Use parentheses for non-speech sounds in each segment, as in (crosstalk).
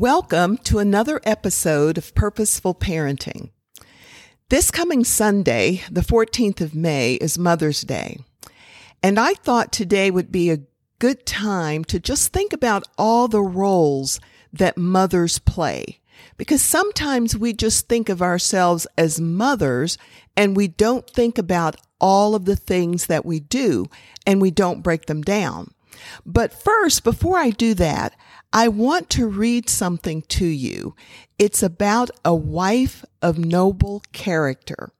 Welcome to another episode of Purposeful Parenting. This coming Sunday, the 14th of May, is Mother's Day. And I thought today would be a good time to just think about all the roles that mothers play. Because sometimes we just think of ourselves as mothers and we don't think about all of the things that we do and we don't break them down. But first, before I do that, I want to read something to you. It's about a wife of noble character.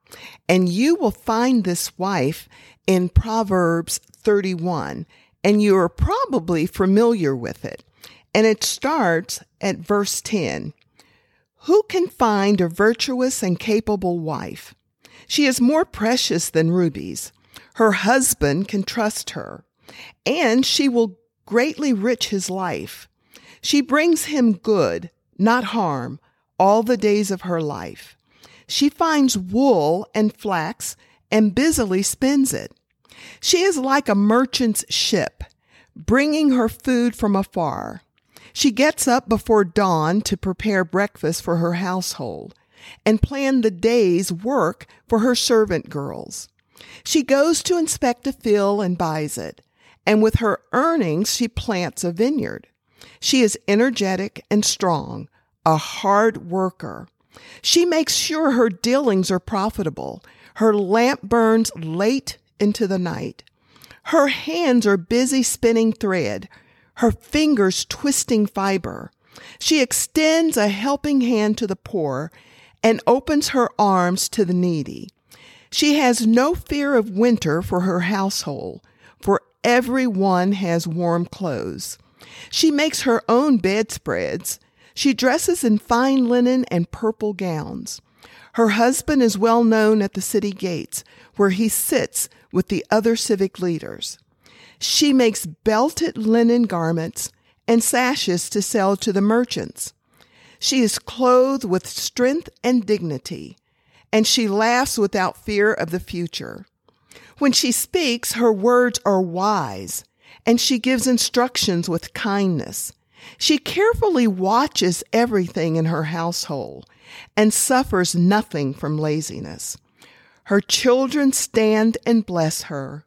And you will find this wife in Proverbs 31, and you are probably familiar with it. And it starts at verse 10. Who can find a virtuous and capable wife? She is more precious than rubies. Her husband can trust her, and she will greatly rich his life. She brings him good, not harm, all the days of her life. She finds wool and flax and busily spins it. She is like a merchant's ship, bringing her food from afar. She gets up before dawn to prepare breakfast for her household and plan the day's work for her servant girls. She goes to inspect a field and buys it, and with her earnings she plants a vineyard. She is energetic and strong, a hard worker. She makes sure her dealings are profitable. Her lamp burns late into the night. Her hands are busy spinning thread, her fingers twisting fiber. She extends a helping hand to the poor and opens her arms to the needy. She has no fear of winter for her household, for everyone has warm clothes. She makes her own bedspreads. She dresses in fine linen and purple gowns. Her husband is well known at the city gates, where he sits with the other civic leaders. She makes belted linen garments and sashes to sell to the merchants. She is clothed with strength and dignity, and she laughs without fear of the future. When she speaks, her words are wise, and she gives instructions with kindness. She carefully watches everything in her household and suffers nothing from laziness. Her children stand and bless her.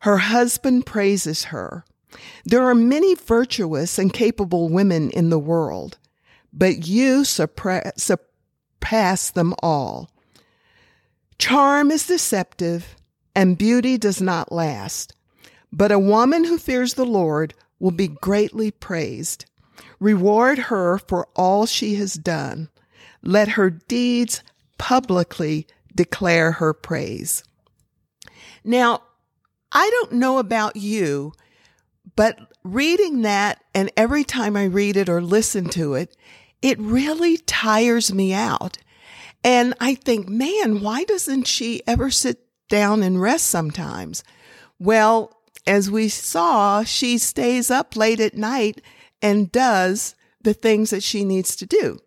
Her husband praises her. There are many virtuous and capable women in the world, but you surpass them all. Charm is deceptive and beauty does not last. But a woman who fears the Lord will be greatly praised. Reward her for all she has done. Let her deeds publicly declare her praise. Now, I don't know about you, but reading that and every time I read it or listen to it, it really tires me out. And I think, man, why doesn't she ever sit down and rest sometimes? Well, as we saw, she stays up late at night and does the things that she needs to do.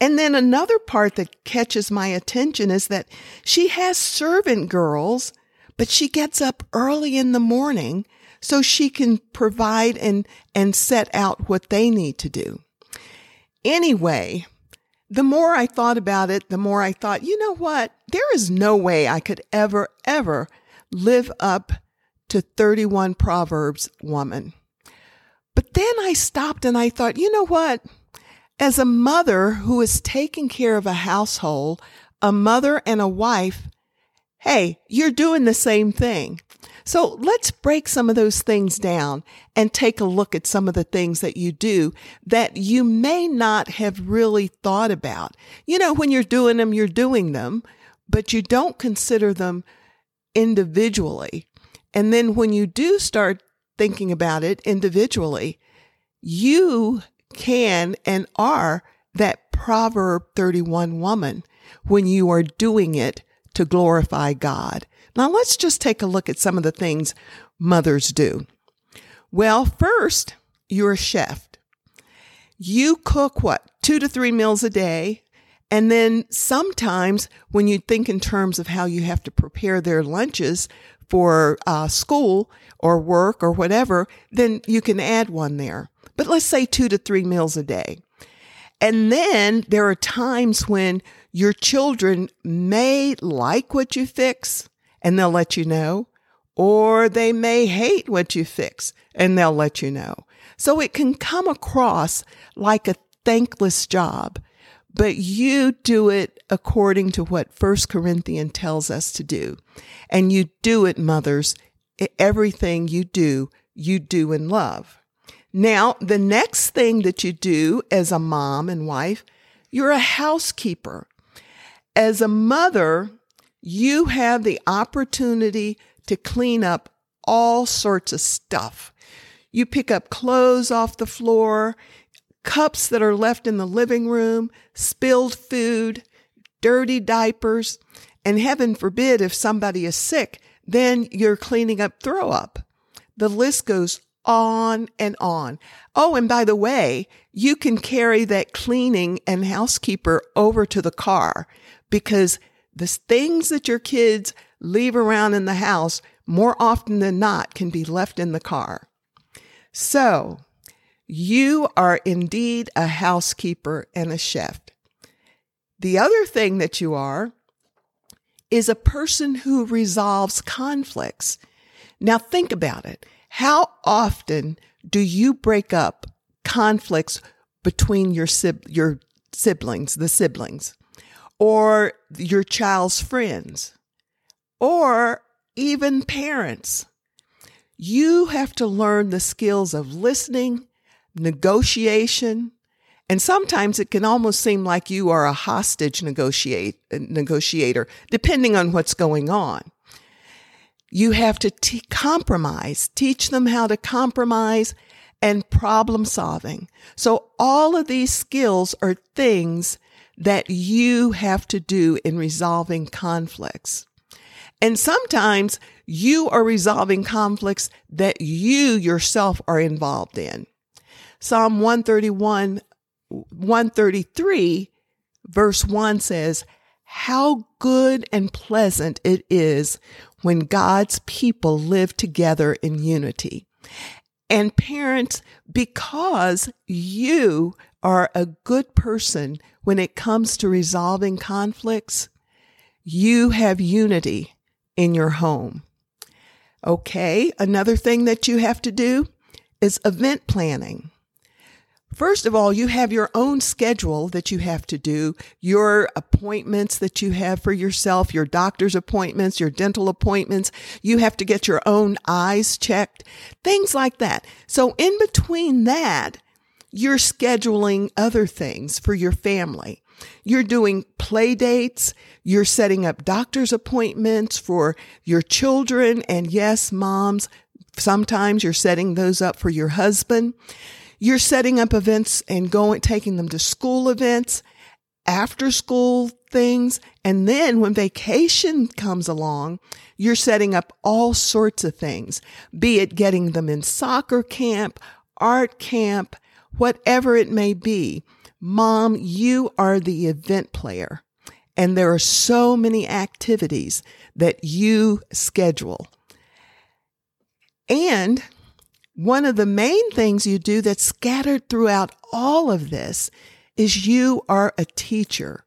And then another part that catches my attention is that she has servant girls, but she gets up early in the morning so she can provide and, and set out what they need to do. Anyway, the more I thought about it, the more I thought, you know what? There is no way I could ever, ever live up to 31 Proverbs woman. But then I stopped and I thought, you know what? As a mother who is taking care of a household, a mother and a wife, hey, you're doing the same thing. So let's break some of those things down and take a look at some of the things that you do that you may not have really thought about. You know, when you're doing them, you're doing them, but you don't consider them individually. And then when you do start thinking about it individually, you can and are that Proverb 31 woman when you are doing it to glorify God. Now let's just take a look at some of the things mothers do. Well, first, you're a chef. You cook what? Two to three meals a day. And then sometimes when you think in terms of how you have to prepare their lunches for uh, school or work or whatever, then you can add one there. But let's say two to three meals a day. And then there are times when your children may like what you fix and they'll let you know, or they may hate what you fix and they'll let you know. So it can come across like a thankless job, but you do it according to what First Corinthians tells us to do. And you do it, mothers. Everything you do, you do in love. Now, the next thing that you do as a mom and wife, you're a housekeeper. As a mother, you have the opportunity to clean up all sorts of stuff. You pick up clothes off the floor, cups that are left in the living room, spilled food, dirty diapers, and heaven forbid if somebody is sick, then you're cleaning up throw up. The list goes on and on. Oh, and by the way, you can carry that cleaning and housekeeper over to the car because the things that your kids leave around in the house more often than not can be left in the car. So you are indeed a housekeeper and a chef. The other thing that you are is a person who resolves conflicts. Now think about it. How often do you break up conflicts between your your siblings, the siblings, or your child's friends, or even parents? You have to learn the skills of listening, negotiation, and sometimes it can almost seem like you are a hostage negotiate, negotiator, depending on what's going on. You have to t- compromise, teach them how to compromise and problem solving. So all of these skills are things that you have to do in resolving conflicts. And sometimes you are resolving conflicts that you yourself are involved in. Psalm 131, 133 verse 1 says, how good and pleasant it is when God's people live together in unity. And parents, because you are a good person when it comes to resolving conflicts, you have unity in your home. Okay, another thing that you have to do is event planning. First of all, you have your own schedule that you have to do, your appointments that you have for yourself, your doctor's appointments, your dental appointments. You have to get your own eyes checked, things like that. So in between that, you're scheduling other things for your family. You're doing play dates. You're setting up doctor's appointments for your children. And yes, moms, sometimes you're setting those up for your husband. You're setting up events and going, taking them to school events, after school things. And then when vacation comes along, you're setting up all sorts of things, be it getting them in soccer camp, art camp, whatever it may be. Mom, you are the event player. And there are so many activities that you schedule. And one of the main things you do that's scattered throughout all of this is you are a teacher.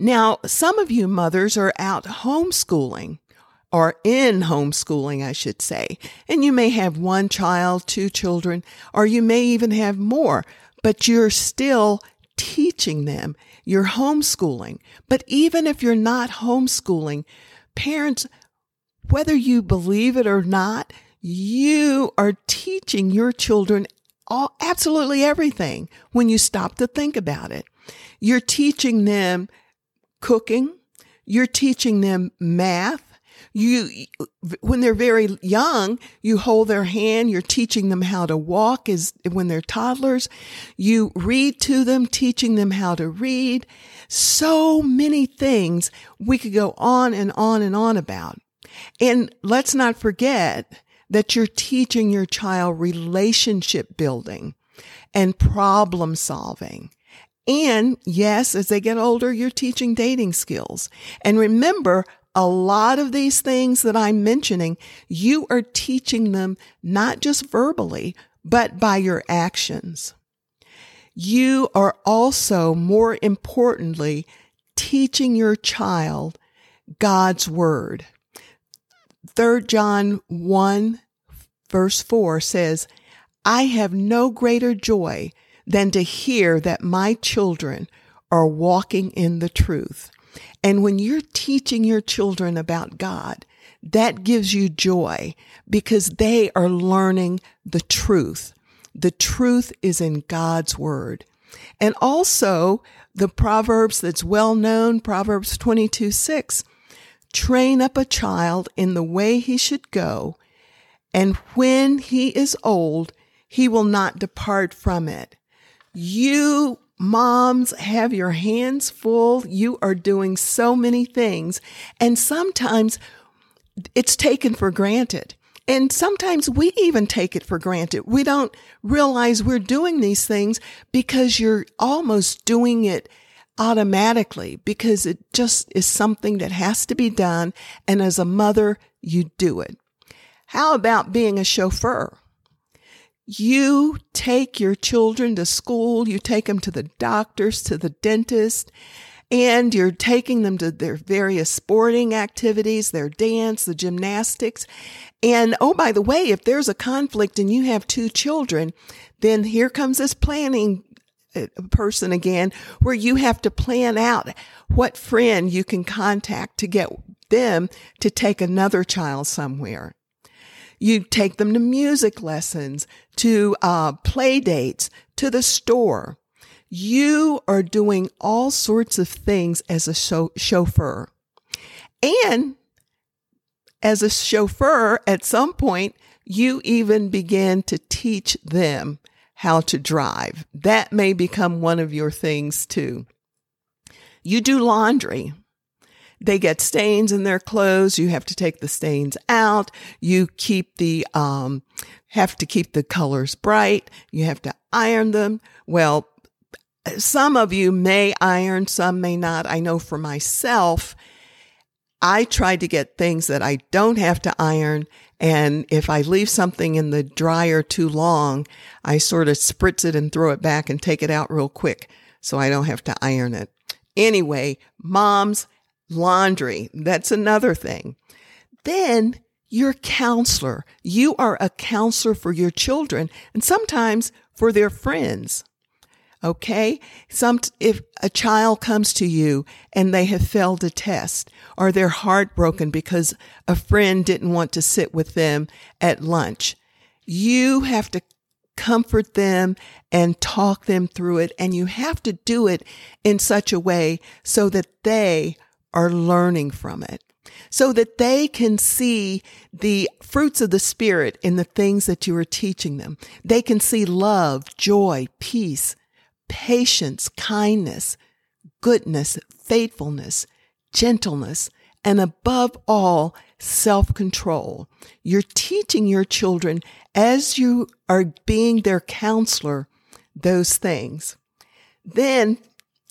Now, some of you mothers are out homeschooling or in homeschooling, I should say, and you may have one child, two children, or you may even have more, but you're still teaching them. You're homeschooling. But even if you're not homeschooling, parents, whether you believe it or not, you are teaching your children all, absolutely everything when you stop to think about it. You're teaching them cooking. You're teaching them math. You, when they're very young, you hold their hand. You're teaching them how to walk as when they're toddlers. You read to them, teaching them how to read. So many things we could go on and on and on about. And let's not forget that you're teaching your child relationship building and problem solving. And yes, as they get older, you're teaching dating skills. And remember, a lot of these things that I'm mentioning, you are teaching them not just verbally, but by your actions. You are also, more importantly, teaching your child God's word. 3 John 1 verse 4 says, I have no greater joy than to hear that my children are walking in the truth. And when you're teaching your children about God, that gives you joy because they are learning the truth. The truth is in God's word. And also the Proverbs that's well known, Proverbs 22, 6. Train up a child in the way he should go, and when he is old, he will not depart from it. You moms have your hands full. You are doing so many things. And sometimes it's taken for granted. And sometimes we even take it for granted. We don't realize we're doing these things because you're almost doing it automatically because it just is something that has to be done. And as a mother, you do it. How about being a chauffeur? You take your children to school, you take them to the doctors, to the dentist, and you're taking them to their various sporting activities, their dance, the gymnastics. And oh, by the way, if there's a conflict and you have two children, then here comes this planning person again, where you have to plan out what friend you can contact to get them to take another child somewhere. You take them to music lessons, to uh, play dates, to the store. You are doing all sorts of things as a chauffeur. And as a chauffeur, at some point, you even begin to teach them how to drive. That may become one of your things too. You do laundry. They get stains in their clothes. You have to take the stains out. You keep the, um, have to keep the colors bright. You have to iron them. Well, some of you may iron, some may not. I know for myself, I try to get things that I don't have to iron. And if I leave something in the dryer too long, I sort of spritz it and throw it back and take it out real quick so I don't have to iron it. Anyway, moms, laundry. That's another thing. Then your counselor. You are a counselor for your children and sometimes for their friends. Okay. Some, if a child comes to you and they have failed a test or they're heartbroken because a friend didn't want to sit with them at lunch, you have to comfort them and talk them through it. And you have to do it in such a way so that they are learning from it so that they can see the fruits of the spirit in the things that you are teaching them. They can see love, joy, peace, patience, kindness, goodness, faithfulness, gentleness, and above all, self control. You're teaching your children as you are being their counselor those things. Then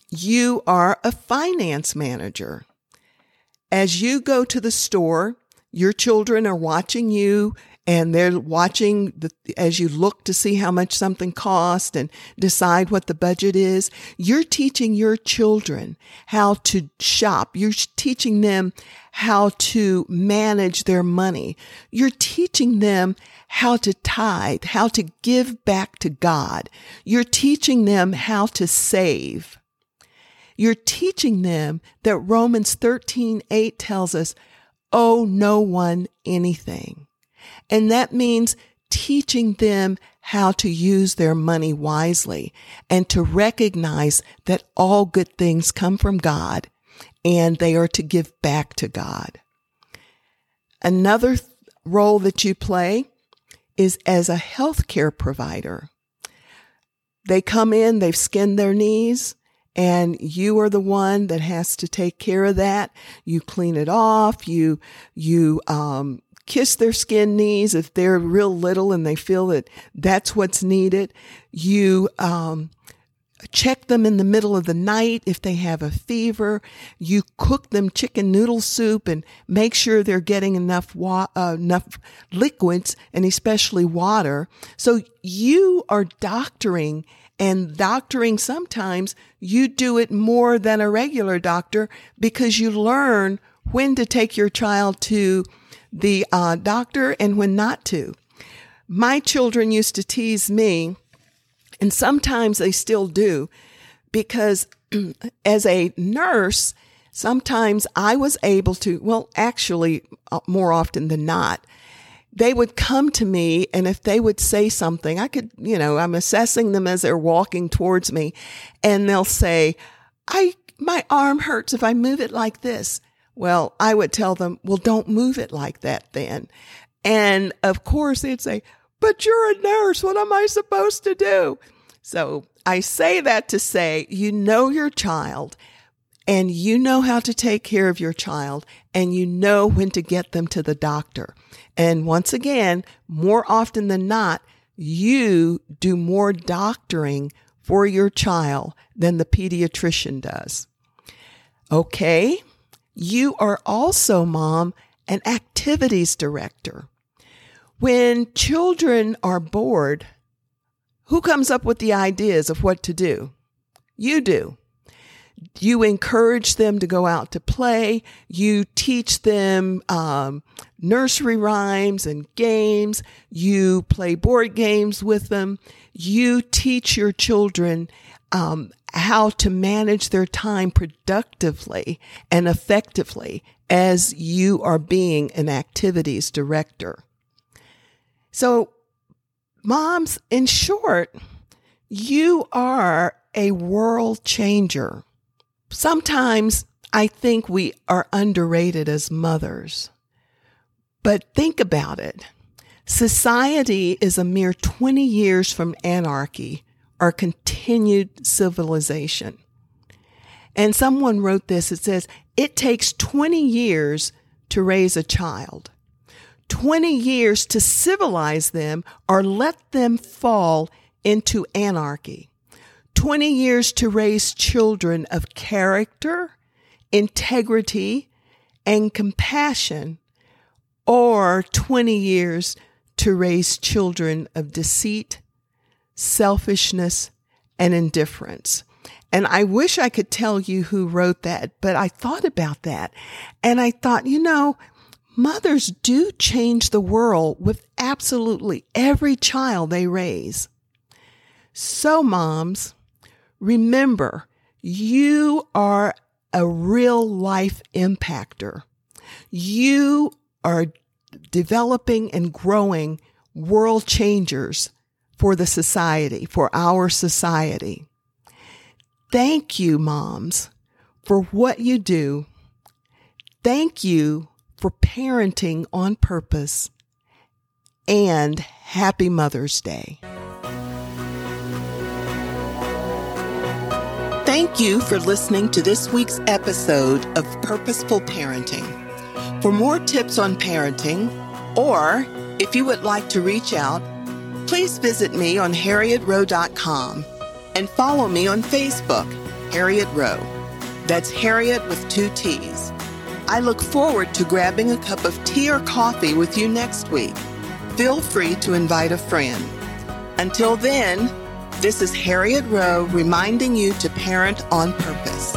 you are a finance manager. As you go to the store, your children are watching you and they're watching the, as you look to see how much something costs and decide what the budget is. You're teaching your children how to shop. You're teaching them how to manage their money. You're teaching them how to tithe, how to give back to God. You're teaching them how to save. You're teaching them that Romans 13, 8 tells us, owe no one anything. And that means teaching them how to use their money wisely and to recognize that all good things come from God and they are to give back to God. Another th- role that you play is as a healthcare provider. They come in, they've skinned their knees, and you are the one that has to take care of that. You clean it off. You, you, um, kiss their skin knees if they're real little and they feel that that's what's needed. You, um, check them in the middle of the night if they have a fever. You cook them chicken noodle soup and make sure they're getting enough wa- uh, enough liquids and especially water. So you are doctoring and doctoring sometimes you do it more than a regular doctor because you learn when to take your child to the uh, doctor and when not to. My children used to tease me and sometimes they still do because (clears throat) as a nurse, sometimes I was able to, well, actually, uh, more often than not, they would come to me and if they would say something, I could, you know, I'm assessing them as they're walking towards me and they'll say, I, my arm hurts if I move it like this. Well, I would tell them, well, don't move it like that then. And of course they'd say, but you're a nurse. What am I supposed to do? So I say that to say, you know your child and you know how to take care of your child and you know when to get them to the doctor. And once again, more often than not, you do more doctoring for your child than the pediatrician does. Okay. You are also, mom, an activities director. When children are bored, who comes up with the ideas of what to do? You do. You encourage them to go out to play. You teach them um, nursery rhymes and games. You play board games with them. You teach your children um, how to manage their time productively and effectively as you are being an activities director. So, moms, in short, you are a world changer. Sometimes I think we are underrated as mothers. But think about it. Society is a mere 20 years from anarchy or continued civilization. And someone wrote this. It says, it takes 20 years to raise a child, 20 years to civilize them or let them fall into anarchy, 20 years to raise children of character, integrity, and compassion, or 20 years to raise children of deceit, selfishness, and indifference. And I wish I could tell you who wrote that, but I thought about that and I thought, you know, mothers do change the world with absolutely every child they raise. So moms, remember you are a real life impactor. You are developing and growing world changers for the society, for our society. Thank you, moms, for what you do. Thank you for parenting on purpose. And happy Mother's Day. Thank you for listening to this week's episode of Purposeful Parenting. For more tips on parenting, or if you would like to reach out, please visit me on harriettrowe.com and follow me on Facebook, Harriett Rowe. That's Harriett with two T's. I look forward to grabbing a cup of tea or coffee with you next week. Feel free to invite a friend. Until then, this is Harriett Rowe reminding you to parent on purpose.